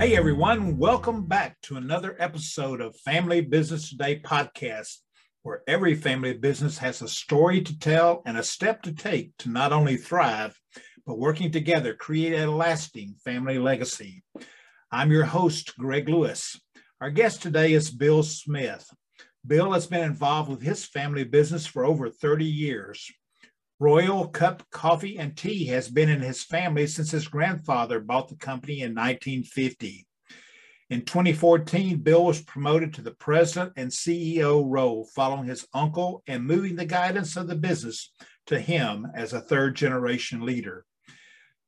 Hey everyone, welcome back to another episode of Family Business Today podcast, where every family business has a story to tell and a step to take to not only thrive, but working together create a lasting family legacy. I'm your host, Greg Lewis. Our guest today is Bill Smith. Bill has been involved with his family business for over 30 years. Royal Cup Coffee and Tea has been in his family since his grandfather bought the company in 1950. In 2014, Bill was promoted to the president and CEO role following his uncle and moving the guidance of the business to him as a third generation leader.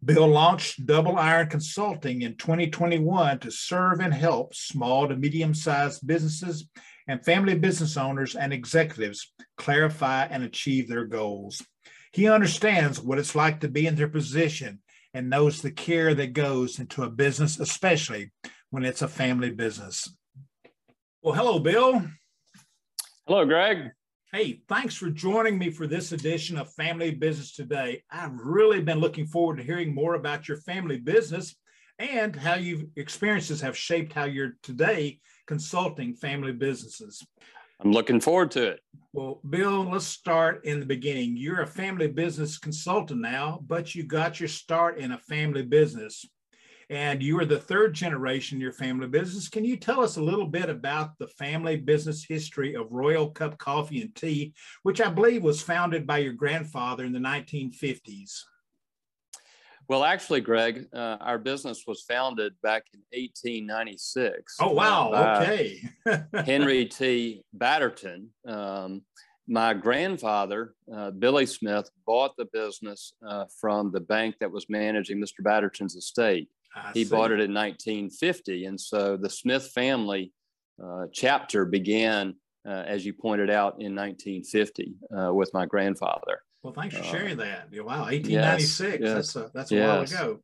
Bill launched Double Iron Consulting in 2021 to serve and help small to medium sized businesses and family business owners and executives clarify and achieve their goals. He understands what it's like to be in their position and knows the care that goes into a business, especially when it's a family business. Well, hello, Bill. Hello, Greg. Hey, thanks for joining me for this edition of Family Business Today. I've really been looking forward to hearing more about your family business and how your experiences have shaped how you're today consulting family businesses. I'm looking forward to it. Well, Bill, let's start in the beginning. You're a family business consultant now, but you got your start in a family business and you are the third generation in your family business. Can you tell us a little bit about the family business history of Royal Cup Coffee and Tea, which I believe was founded by your grandfather in the 1950s? Well, actually, Greg, uh, our business was founded back in 1896. Oh, wow. Uh, okay. Henry T. Batterton. Um, my grandfather, uh, Billy Smith, bought the business uh, from the bank that was managing Mr. Batterton's estate. I he see. bought it in 1950. And so the Smith family uh, chapter began, uh, as you pointed out, in 1950 with my grandfather. Well, thanks for sharing uh, that. Wow, 1896. Yes, yes, that's a, that's a yes. while ago.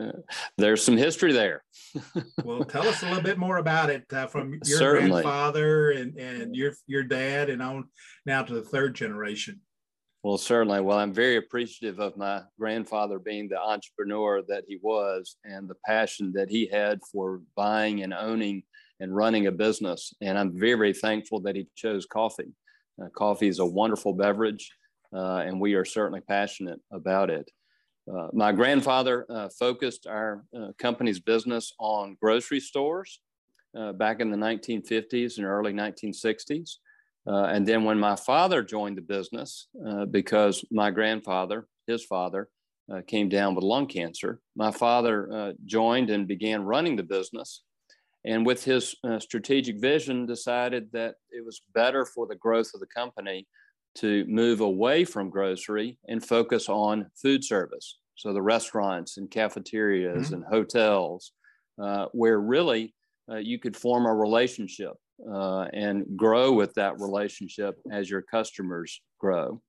Uh, there's some history there. well, tell us a little bit more about it uh, from your Certainly. grandfather and, and your your dad, and on now to the third generation. Well, certainly. Well, I'm very appreciative of my grandfather being the entrepreneur that he was and the passion that he had for buying and owning and running a business. And I'm very, very thankful that he chose coffee. Uh, coffee is a wonderful beverage and we are certainly passionate about it. Uh, my grandfather uh, focused our uh, company's business on grocery stores uh, back in the 1950s and early 1960s. Uh, and then when my father joined the business, because my grandfather, his father, came down with lung cancer, my father joined and began running the business. And with his strategic vision, decided that it was better for the growth of the company to move away from grocery and focus on food service. So the restaurants and cafeterias mm-hmm. and hotels, uh, where really uh, you could form a relationship uh, and grow with that relationship as your customers grow.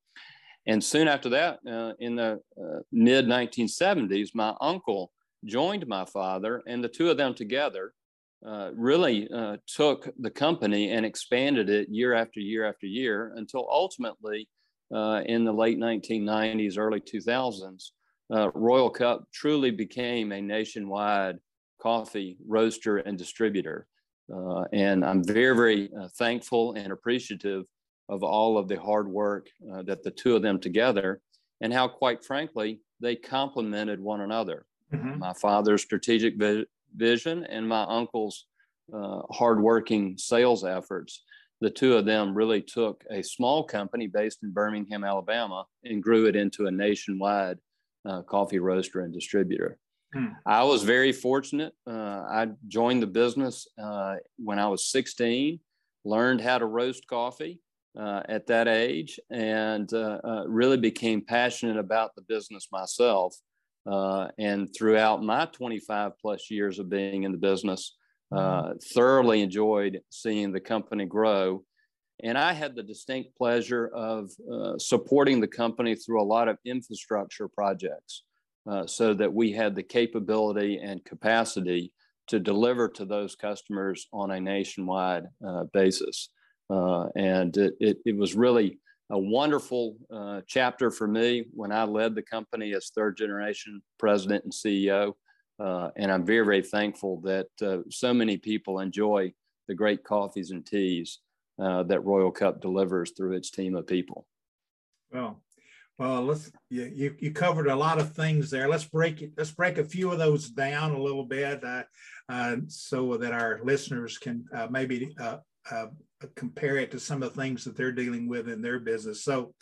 And soon after that, uh, in the uh, mid 1970s, my uncle joined my father, and the two of them together uh, really uh, took the company and expanded it year after year after year until ultimately uh, in the late 1990s, early 2000s, uh, Royal Cup truly became a nationwide coffee roaster and distributor. Uh, and I'm very, very thankful and appreciative of all of the hard work that the two of them together and how, quite frankly, they complemented one another. Mm-hmm. My father's strategic vi- vision and my uncle's uh, hardworking sales efforts, the two of them really took a small company based in Birmingham, Alabama, and grew it into a nationwide uh, coffee roaster and distributor. Hmm. I was very fortunate. Uh, I joined the business uh, when I was 16, learned how to roast coffee uh, at that age, and uh, really became passionate about the business myself. Uh, and throughout my 25 plus years of being in the business, uh, mm-hmm. thoroughly enjoyed seeing the company grow. And I had the distinct pleasure of uh, supporting the company through a lot of infrastructure projects uh, so that we had the capability and capacity to deliver to those customers on a nationwide uh, basis. Uh, and it, it, it was really a wonderful uh, chapter for me when I led the company as third generation president and CEO. Uh, and I'm very, very thankful that uh, so many people enjoy the great coffees and teas uh, that Royal Cup delivers through its team of people. Well, well, let's you, you, you covered a lot of things there. Let's break it. Let's break a few of those down a little bit, uh, uh, so that our listeners can maybe uh, compare it to some of the things that they're dealing with in their business. So,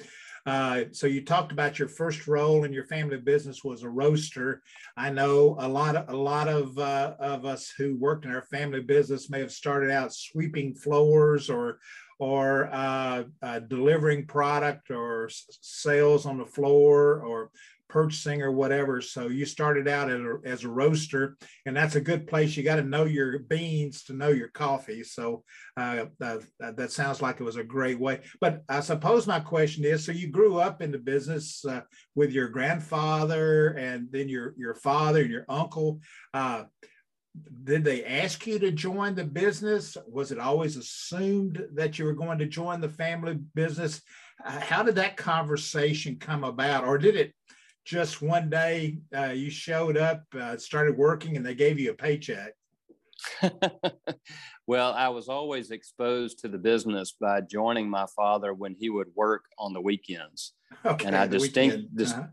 uh, so you talked about your first role in your family business was a roaster. I know a lot of a lot of uh, of us who worked in our family business may have started out sweeping floors or or uh, uh, delivering product or sales on the floor or purchasing or whatever. So you started out as a, as a roaster, and that's a good place. You got to know your beans to know your coffee. So uh, that sounds like it was a great way. But I suppose my question is: so you grew up in the business uh, with your grandfather, and then your your father and your uncle. Uh, did they ask you to join the business? Was it always assumed that you were going to join the family business? Uh, how did that conversation come about? Or did it just one day uh, you showed up, uh, started working, and they gave you a paycheck? well, I was always exposed to the business by joining my father when he would work on the weekends. Okay, and I, distinct, uh-huh.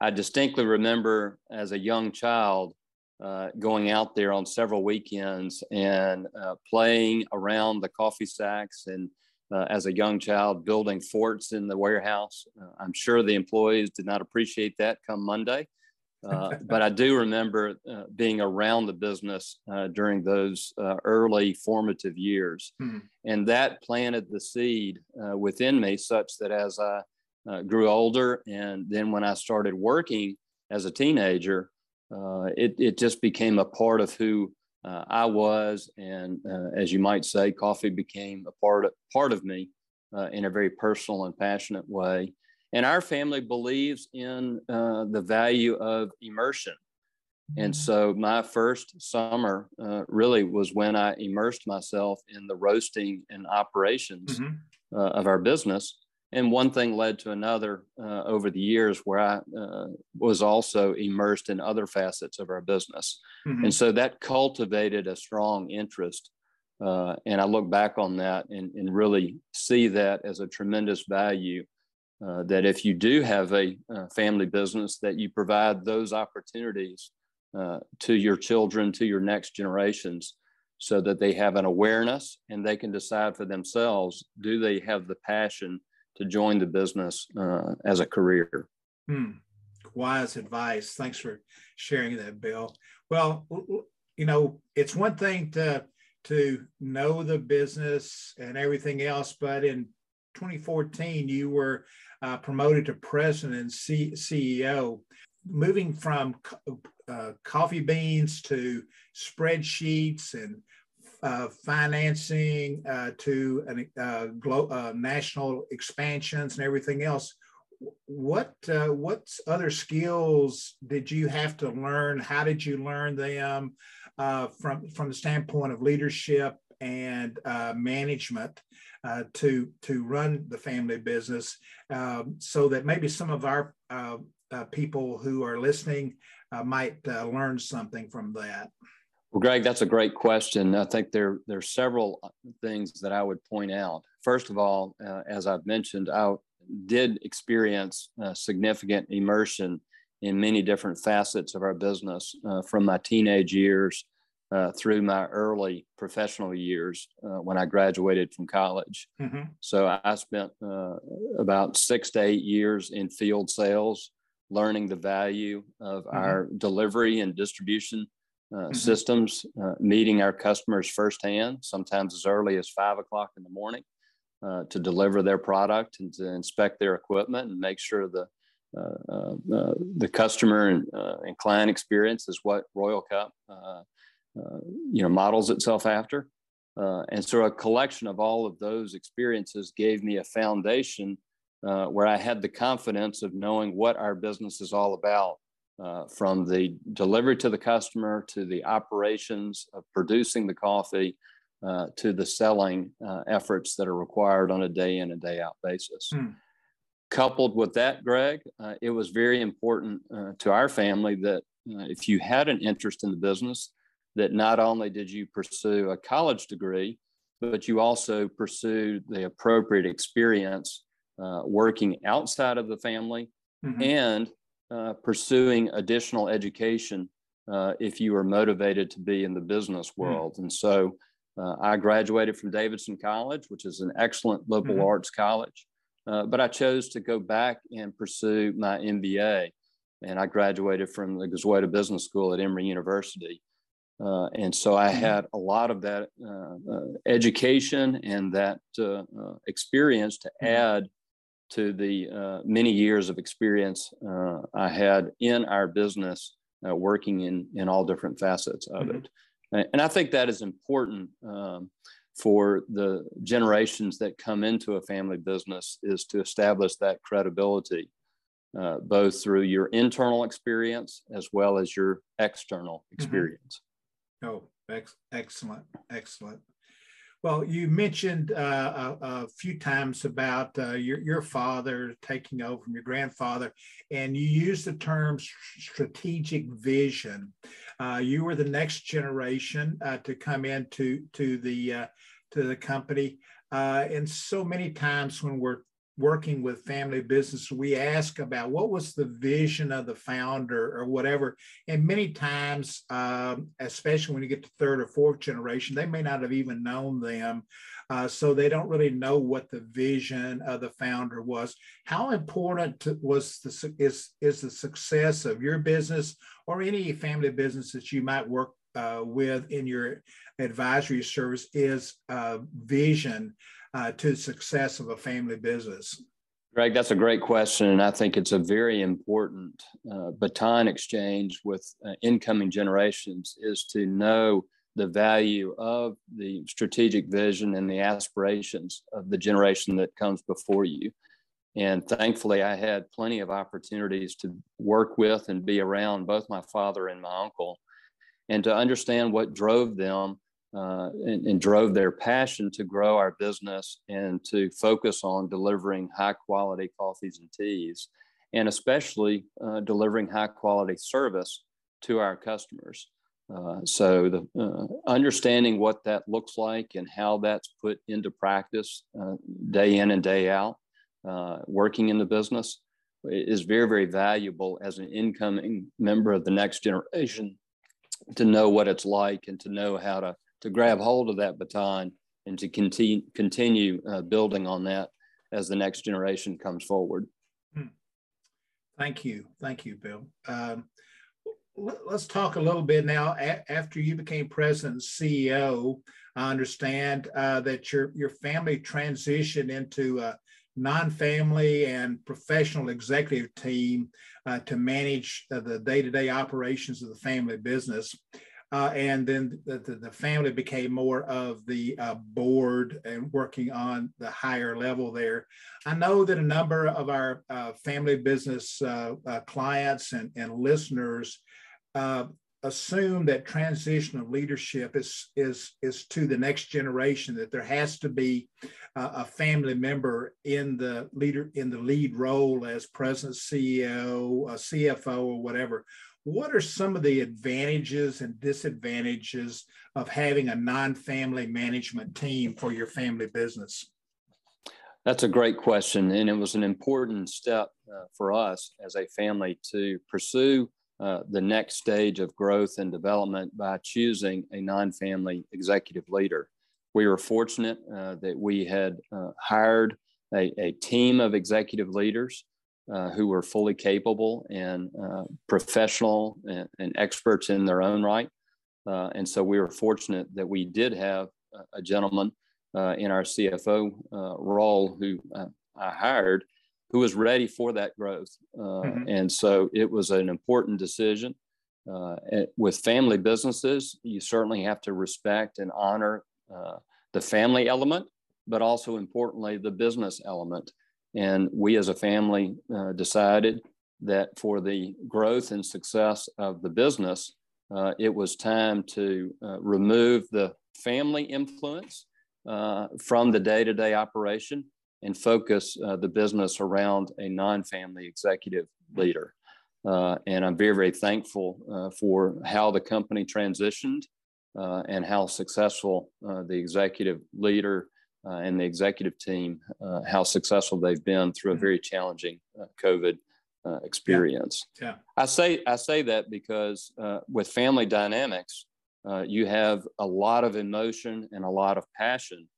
I distinctly remember as a young child uh, going out there on several weekends and uh, playing around the coffee sacks and uh, as a young child building forts in the warehouse. Uh, I'm sure the employees did not appreciate that come Monday. Uh, but I do remember uh, being around the business during those early formative years. Hmm. And that planted the seed within me such that as I grew older and then when I started working as a teenager, uh, it, it just became a part of who uh, I was. And uh, as you might say, coffee became a part of, part of me uh, in a very personal and passionate way. And our family believes in uh, the value of immersion. And mm-hmm. so my first summer uh, really was when I immersed myself in the roasting and operations mm-hmm. of our business and one thing led to another uh, over the years where I uh, was also immersed in other facets of our business. Mm-hmm. And so that cultivated a strong interest. Uh, and I look back on that and, and, really see that as a tremendous value. Uh, that if you do have a, a, family business, that you provide those opportunities uh, to your children, to your next generations, so that they have an awareness and they can decide for themselves: do they have the passion to join the business uh, as a career. Hmm. Wise advice. Thanks for sharing that, Bill. Well, you know, it's one thing to to know the business and everything else, but in 2014, you were uh, promoted to president and C- CEO, moving from uh, coffee beans to spreadsheets and uh, financing uh, to an, uh, glo- uh, national expansions and everything else. What uh, what other skills did you have to learn? How did you learn them uh, from from the standpoint of leadership and management to to run the family business, um, so that maybe some of our people who are listening might learn something from that? Well, Greg, that's a great question. I think there there are several uh, things that I would point out. First of all, uh, as I've mentioned, I did experience uh, significant immersion in many different facets of our business uh, from my teenage years uh, through my early professional years uh, when I graduated from college. Mm-hmm. So I spent about six to eight years in field sales, learning the value of mm-hmm. our delivery and distribution uh, mm-hmm. systems, uh, meeting our customers firsthand, sometimes as early as five o'clock in the morning, uh, to deliver their product and to inspect their equipment and make sure the uh, uh, uh, the customer and, and, client experience is what Royal Cup you know models itself after. and so a collection of all of those experiences gave me a foundation where I had the confidence of knowing what our business is all about uh, from the delivery to the customer to the operations of producing the coffee uh, to the selling uh, efforts that are required on a day in and day out basis. Hmm. Coupled with that, Greg, uh, it was very important uh, to our family that uh, if you had an interest in the business, that not only did you pursue a college degree, but you also pursued the appropriate experience uh, working outside of the family mm-hmm. and uh, pursuing additional education uh, if you are motivated to be in the business hmm. world. Mm-hmm. And so uh, I graduated from Davidson College, which is an excellent liberal mm-hmm. arts college, uh, but I chose to go back and pursue my MBA. And I graduated from the Goizueta Business School at Emory University. Uh, and so I mm-hmm. had a lot of that education and that experience to mm-hmm. add to the uh, many years of experience I had in our business, working in, in all different facets of mm-hmm. it. And I think that is important um, for the generations that come into a family business is to establish that credibility, both through your internal experience as well as your external experience. Oh, ex- excellent, excellent. Well, you mentioned uh, a, a, few times about uh, your, your father taking over from your grandfather, and you used the term strategic vision. Uh, you were the next generation uh, to come into to the uh, to the company, uh, and so many times when we're working with family business, we ask about what was the vision of the founder or whatever. And many times, um, especially when you get to third or fourth generation, they may not have even known them. Uh, so they don't really know what the vision of the founder was. How important was the is is the success of your business or any family business that you might work uh, with in your advisory service is uh, vision uh, to the success of a family business? Greg, that's a great question. And I think it's a very important uh, baton exchange with uh, incoming generations is to know the value of the strategic vision and the aspirations of the generation that comes before you. And thankfully, I had plenty of opportunities to work with and be around both my father and my uncle and to understand what drove them uh, and, and, drove their passion to grow our business and to focus on delivering high quality coffees and teas, and especially uh, delivering high quality service to our customers. Uh, so, the uh, understanding what that looks like and how that's put into practice uh, day in and day out, working in the business, is very, very valuable as an incoming member of the next generation to know what it's like and to know how to to grab hold of that baton and to continue continue uh, building on that as the next generation comes forward. Hmm. Thank you, thank you, Bill. Um, let's talk a little bit now. After you became president and CEO, I understand uh, that your your family transitioned into a non-family and professional executive team uh, to manage the day-to-day operations of the family business. Uh, and then the, the, the, family became more of the uh, board and working on the higher level there. I know that a number of our uh, family business uh, uh, clients and, and listeners uh, assume that transition of leadership is, is, is to the next generation, that there has to be a family member in the leader in the lead role as president, CEO, CFO, or whatever what are some of the advantages and disadvantages of having a non-family management team for your family business? That's a great question. And it was an important step uh, for us as a family to pursue uh, the next stage of growth and development by choosing a non family executive leader. We were fortunate uh, that we had uh, hired a, a, team of executive leaders uh, who were fully capable and uh, professional and, and, experts in their own right. Uh, and so we were fortunate that we did have a, gentleman uh, in our CFO uh, role who I hired who was ready for that growth. Mm-hmm. And so it was an important decision. with family businesses, you certainly have to respect and honor the family element, but also importantly, the business element. And we as a family uh, decided that for the growth and success of the business, uh, it was time to uh, remove the family influence uh, from the day to day operation and focus uh, the business around a non family executive leader. Uh, and I'm very, very thankful for how the company transitioned and how successful the executive leader uh, and the executive team, uh, how successful they've been through a mm-hmm. very challenging COVID experience. Yeah. yeah. I say I say that because with family dynamics, you have a lot of emotion and a lot of passion,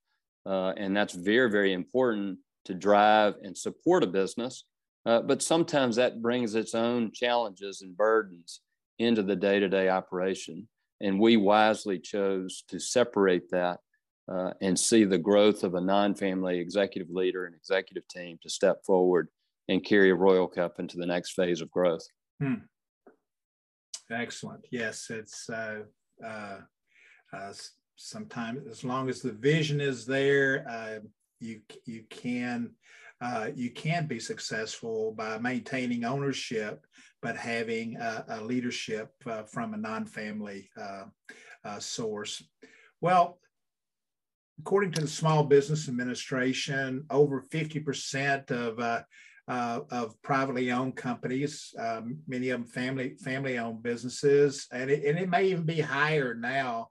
and that's very, very important to drive and support a business uh, but sometimes that brings its own challenges and burdens into the day to day operation. And we wisely chose to separate that uh, and see the growth of a non family executive leader and executive team to step forward and carry a Royal Cup into the next phase of growth. Hmm. Excellent. Yes, it's uh, uh, uh sometimes as long as the vision is there, uh, you you can uh, you can be successful by maintaining ownership, but having a, a leadership uh, from a non-family source. Well, according to the Small Business Administration, over 50% of uh, uh, of privately owned companies, um, many of them family family owned businesses, and it, and it may even be higher now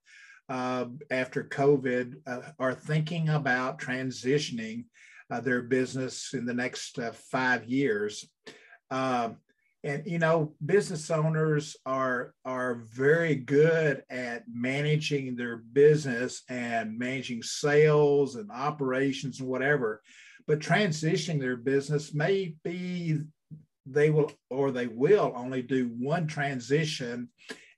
uh, after COVID, uh, are thinking about transitioning uh, their business in the next uh, five years. Um, and you know, business owners are are very good at managing their business and managing sales and operations and whatever. But transitioning their business may be they will or they will only do one transition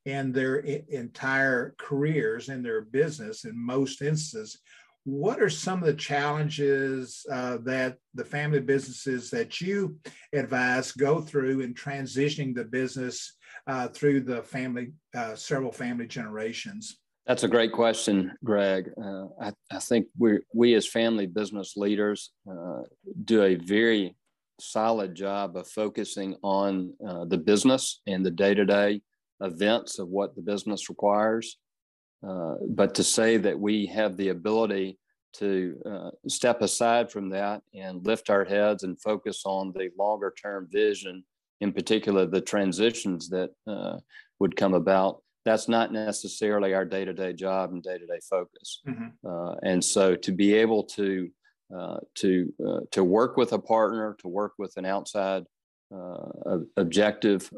in their entire careers in their business in most instances what are some of the challenges uh, that the family businesses that you advise go through in transitioning the business uh, through the family, uh, several family generations? That's a great question, Greg. Uh, I, I, think we we as family business leaders uh, do a very solid job of focusing on uh, the business and the day to day events of what the business requires. Uh, but to say that we have the ability to uh, step aside from that and lift our heads and focus on the longer term vision, in particular the transitions that uh, would come about, that's not necessarily our day to day job and day to day focus. Mm-hmm. Uh, and so to be able to uh, to to work with a partner, to work with an outside objective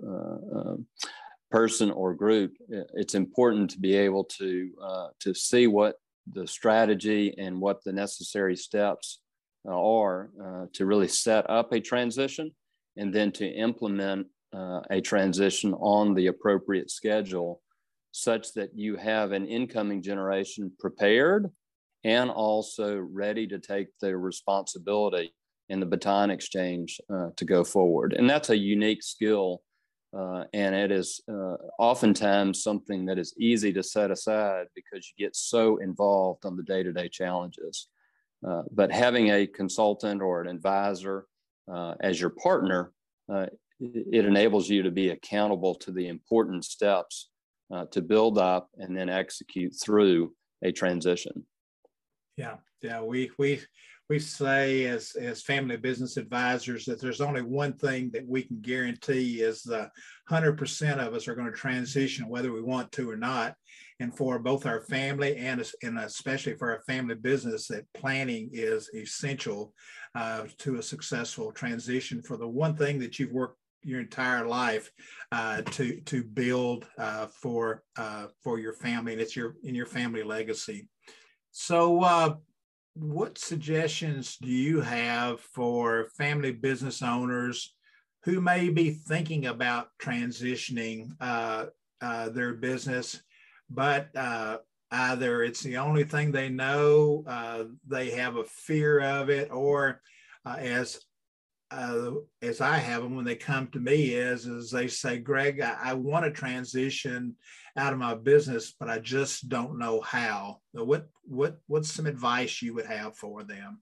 person or group, it's important to be able to uh, to see what the strategy and what the necessary steps uh, are uh, to really set up a transition and then to implement uh, a transition on the appropriate schedule such that you have an incoming generation prepared and also ready to take the responsibility in the baton exchange uh, to go forward. And that's a unique skill uh, and it is uh, oftentimes something that is easy to set aside because you get so involved on the day to day challenges. Uh, but having a consultant or an advisor uh, as your partner, uh, it enables you to be accountable to the important steps uh, to build up and then execute through a transition. Yeah, yeah, we we we say as as family business advisors that there's only one thing that we can guarantee is the 100% of us are going to transition whether we want to or not. And for both our family and, and especially for our family business that planning is essential uh, to a successful transition for the one thing that you've worked your entire life uh, to to build uh, for uh, for your family and it's your in your family legacy. So uh, what suggestions do you have for family business owners who may be thinking about transitioning uh, uh, their business, but uh, either it's the only thing they know, uh, they have a fear of it, or uh, as uh, as I have them when they come to me is, is they say, Greg, I, I want to transition out of my business, but I just don't know how. So what what what's some advice you would have for them?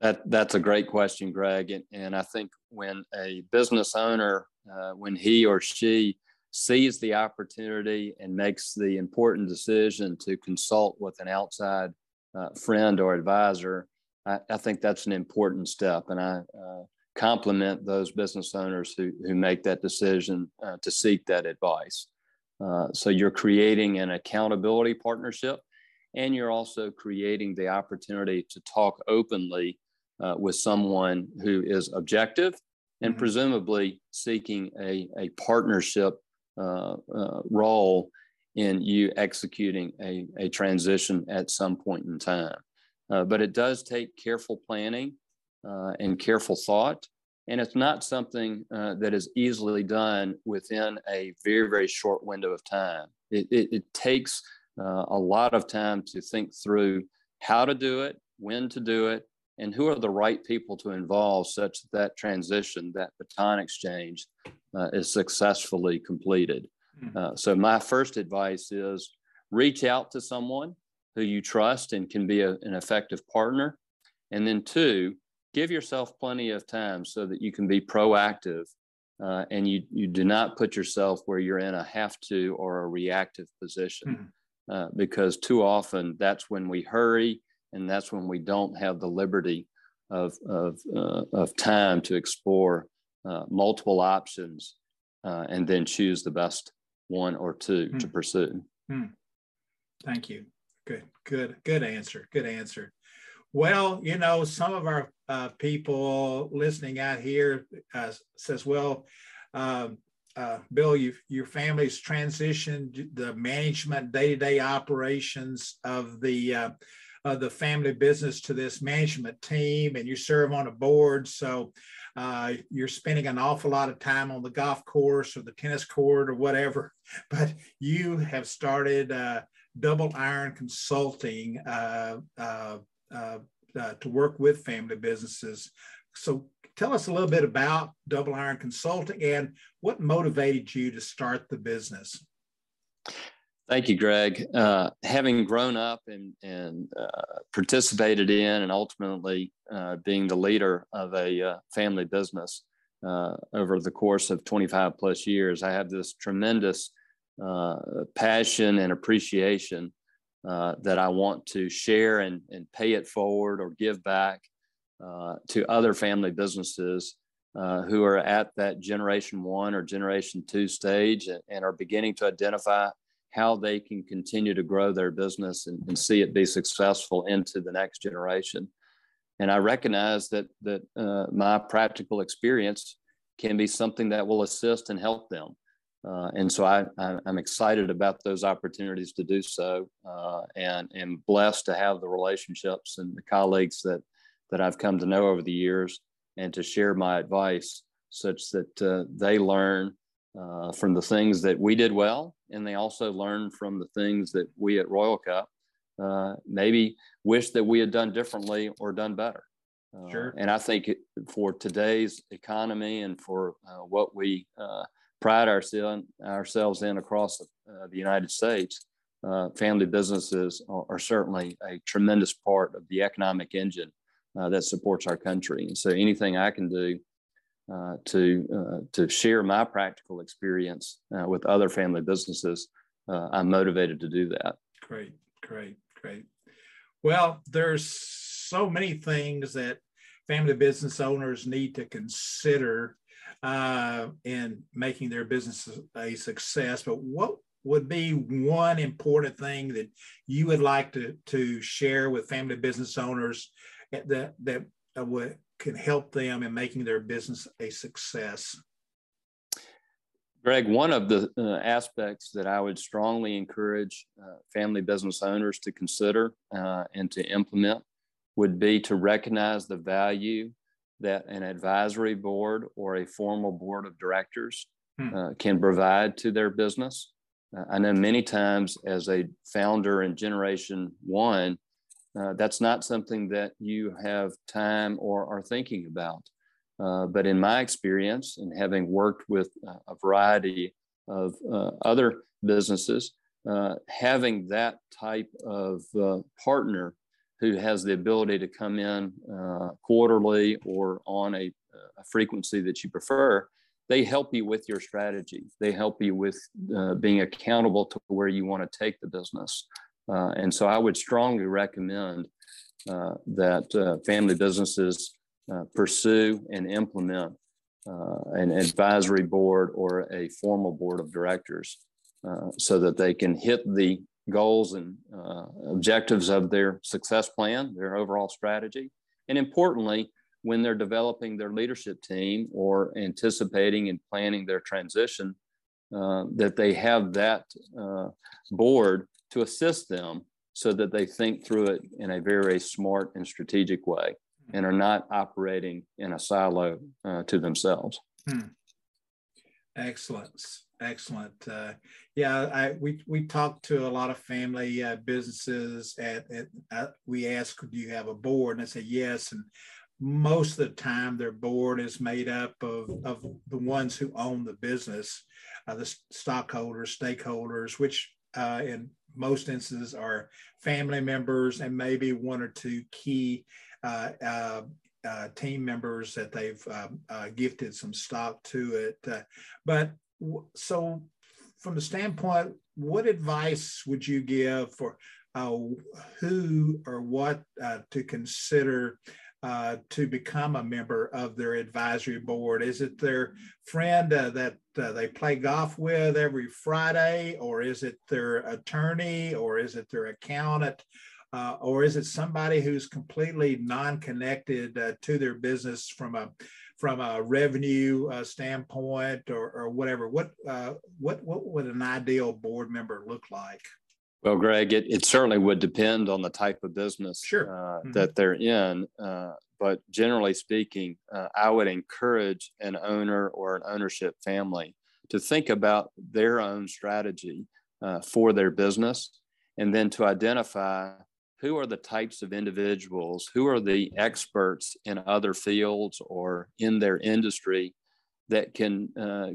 That that's a great question, Greg. And, and I think when a business owner, uh, when he or she sees the opportunity and makes the important decision to consult with an outside uh, friend or advisor, I, I, think that's an important step. And I uh, compliment those business owners who, who make that decision uh, to seek that advice. Uh, so you're creating an accountability partnership and you're also creating the opportunity to talk openly uh, with someone who is objective and mm-hmm. presumably seeking a, a partnership uh, uh, role in you executing a, a transition at some point in time. Uh, but it does take careful planning uh, and careful thought. And it's not something uh, that is easily done within a very, very short window of time. It, it, it takes uh, a lot of time to think through how to do it, when to do it, and who are the right people to involve such that that transition, that baton exchange uh, is successfully completed. Hmm. So my first advice is reach out to someone who you trust and can be a, an effective partner. And then two, give yourself plenty of time so that you can be proactive uh, and you, you do not put yourself where you're in a have to or a reactive position. Hmm. Uh, because too often that's when we hurry and that's when we don't have the liberty of, of, uh, of time to explore uh, multiple options uh, and then choose the best one or two hmm. to pursue. Hmm. Thank you. Good, good, good answer. Good answer. Well, you know, some of our uh, people listening out here uh, says, well, um, uh, Bill, you, your family's transitioned the management, day-to-day operations of the uh, of the family business to this management team, and you serve on a board. So uh, you're spending an awful lot of time on the golf course or the tennis court or whatever. But you have started uh, Double Iron Consulting uh, uh, to work with family businesses. So tell us a little bit about Double Iron Consulting and what motivated you to start the business. Thank you, Greg. Uh, having grown up and, and uh, participated in and ultimately uh, being the leader of a uh, family business uh, over the course of 25 plus years, I have this tremendous uh, passion and appreciation that I want to share and, and pay it forward or give back uh, to other family businesses uh, who are at that generation one or generation two stage and, and, are beginning to identify how they can continue to grow their business and, and, see it be successful into the next generation. And I recognize that that uh, my practical experience can be something that will assist and help them. Uh, and so I, I, am excited about those opportunities to do so, uh, and am blessed to have the relationships and the colleagues that that I've come to know over the years and to share my advice such that uh, they learn uh, from the things that we did well and they also learn from the things that we at Royal Cup uh, maybe wish that we had done differently or done better. Uh, sure. And I think for today's economy and for uh, what we uh, pride ourselves in across the United States, family businesses are, certainly a tremendous part of the economic engine uh, that supports our country. And so anything I can do uh, to uh, to share my practical experience uh, with other family businesses, uh, I'm motivated to do that. Great, great, great. Well, there's so many things that family business owners need to consider uh, in making their business a success. But what would be one important thing that you would like to, to share with family business owners that that uh, would can help them in making their business a success? Greg, one of the uh, aspects that I would strongly encourage uh, family business owners to consider uh, and to implement would be to recognize the value that an advisory board or a formal board of directors hmm. Uh, can provide to their business. Uh, I know many times as a founder in generation one, uh, that's not something that you have time or are thinking about. Uh, but in my experience, and having worked with a variety of uh, other businesses, uh, having that type of partner who has the ability to come in quarterly or on a, a, frequency that you prefer, they help you with your strategy. They help you with being accountable to where you want to take the business. Uh, and so I would strongly recommend uh, that uh, family businesses uh, pursue and implement uh, an advisory board or a formal board of directors uh, so that they can hit the goals and uh, objectives of their success plan, their overall strategy. And importantly, when they're developing their leadership team or anticipating and planning their transition, uh, that they have that uh, board to assist them so that they think through it in a very smart and strategic way and are not operating in a silo uh, to themselves. Hmm. Excellent. Excellent. Uh, yeah, I, we we talked to a lot of family uh, businesses. At, at uh, we asked, "Do you have a board?" And I said, "Yes." And most of the time, their board is made up of of the ones who own the business, uh, the stockholders, stakeholders, which uh, in most instances are family members and maybe one or two key uh, uh, uh, team members that they've um, uh, gifted some stock to it. Uh, but so, from the standpoint, what advice would you give for uh, who or what to consider uh, to become a member of their advisory board? Is it their friend uh, that uh, they play golf with every Friday, or is it their attorney, or is it their accountant, uh, or is it somebody who's completely non-connected uh, to their business from a from a revenue uh, standpoint or, or whatever? What uh, what what would an ideal board member look like? Well, Greg, it, it certainly would depend on the type of business sure. Uh, mm-hmm. that they're in. Uh, but generally speaking, I would encourage an owner or an ownership family to think about their own strategy for their business and then to identify who are the types of individuals, who are the experts in other fields or in their industry that can uh,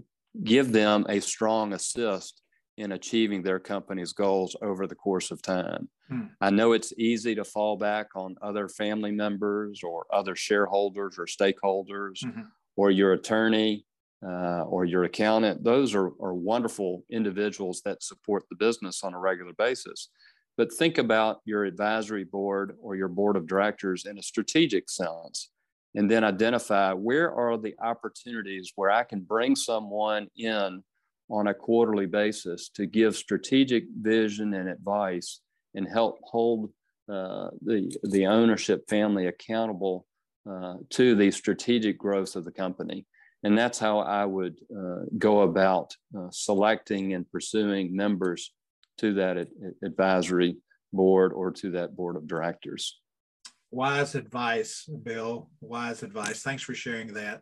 give them a strong assist in achieving their company's goals over the course of time. Hmm. I know it's easy to fall back on other family members or other shareholders or stakeholders mm-hmm. or your attorney uh, or your accountant. Those are, are wonderful individuals that support the business on a regular basis. But think about your advisory board or your board of directors in a strategic sense, and then identify where are the opportunities where I can bring someone in on a quarterly basis to give strategic vision and advice and help hold uh, the, the ownership family accountable uh, to the strategic growth of the company. And that's how I would uh, go about uh, selecting and pursuing members to that advisory board or to that board of directors. Wise advice, Bill. Wise advice. Thanks for sharing that.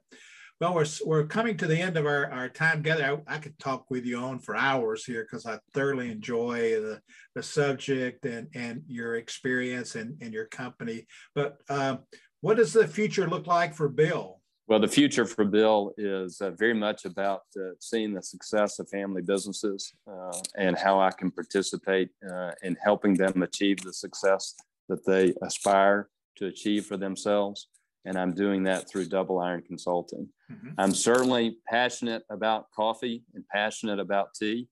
Well, we're, we're coming to the end of our, our time together. I, I could talk with you on for hours here because I thoroughly enjoy the, the subject and, and your experience and, and your company. But uh, what does the future look like for Bill? Well, the future for Bill is uh, very much about uh, seeing the success of family businesses uh, and how I can participate uh, in helping them achieve the success that they aspire to achieve for themselves. And I'm doing that through Double Iron Consulting. Mm-hmm. I'm certainly passionate about coffee and passionate about tea.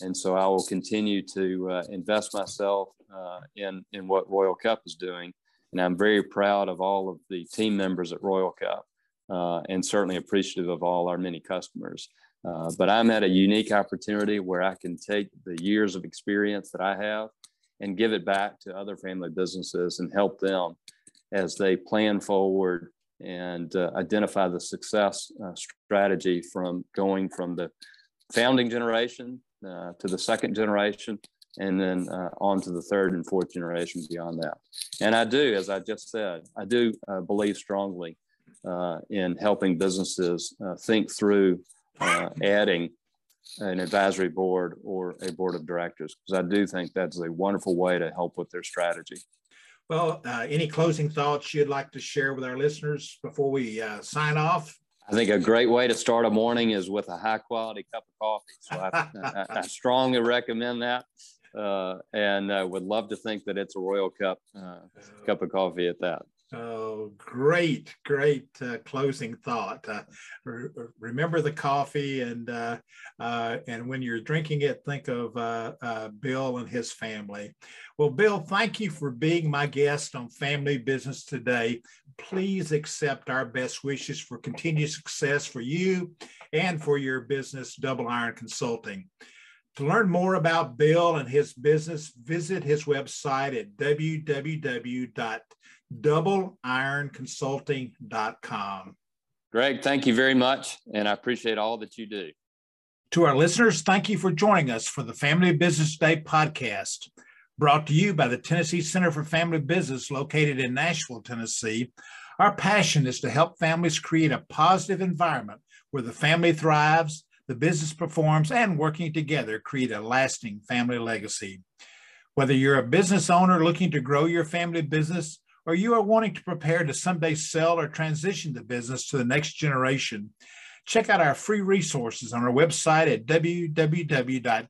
And so I will continue to uh, invest myself uh, in, in what Royal Cup is doing. And I'm very proud of all of the team members at Royal Cup uh, and certainly appreciative of all our many customers. Uh, but I'm at a unique opportunity where I can take the years of experience that I have and give it back to other family businesses and help them as they plan forward and uh, identify the success uh, strategy from going from the founding generation uh, to the second generation and then uh, on to the third and fourth generation beyond that. And I do, as I just said, I do uh, believe strongly uh, in helping businesses uh, think through uh, adding an advisory board or a board of directors, because I do think that's a wonderful way to help with their strategy. Well, uh, any closing thoughts you'd like to share with our listeners before we uh, sign off? I think a great way to start a morning is with a high quality cup of coffee. So I, I, I strongly recommend that. Uh, and would love to think that it's a Royal Cup cup of coffee at that. Oh, great, great uh, closing thought. Uh, re- remember the coffee, and uh, uh and when you're drinking it, think of uh, uh, Bill and his family. Well, Bill, thank you for being my guest on Family Business today. Please accept our best wishes for continued success for you and for your business, Double Iron Consulting. To learn more about Bill and his business, visit his website at www.doubleironconsulting.com. Greg, thank you very much, and I appreciate all that you do. To our listeners, thank you for joining us for the Family Business Today podcast, brought to you by the Tennessee Center for Family Business, located in Nashville, Tennessee. Our passion is to help families create a positive environment where the family thrives the business performs, and working together create a lasting family legacy. Whether you're a business owner looking to grow your family business, or you are wanting to prepare to someday sell or transition the business to the next generation, check out our free resources on our website at www.tncfb.com.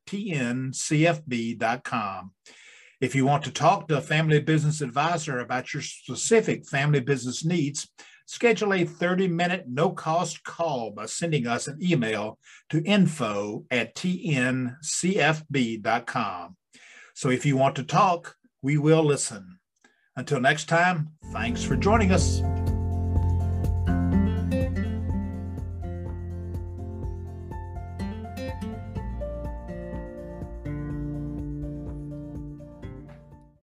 If you want to talk to a family business advisor about your specific family business needs, Schedule a 30 minute no cost call by sending us an email to info at tncfb.com. So if you want to talk, we will listen. Until next time, thanks for joining us.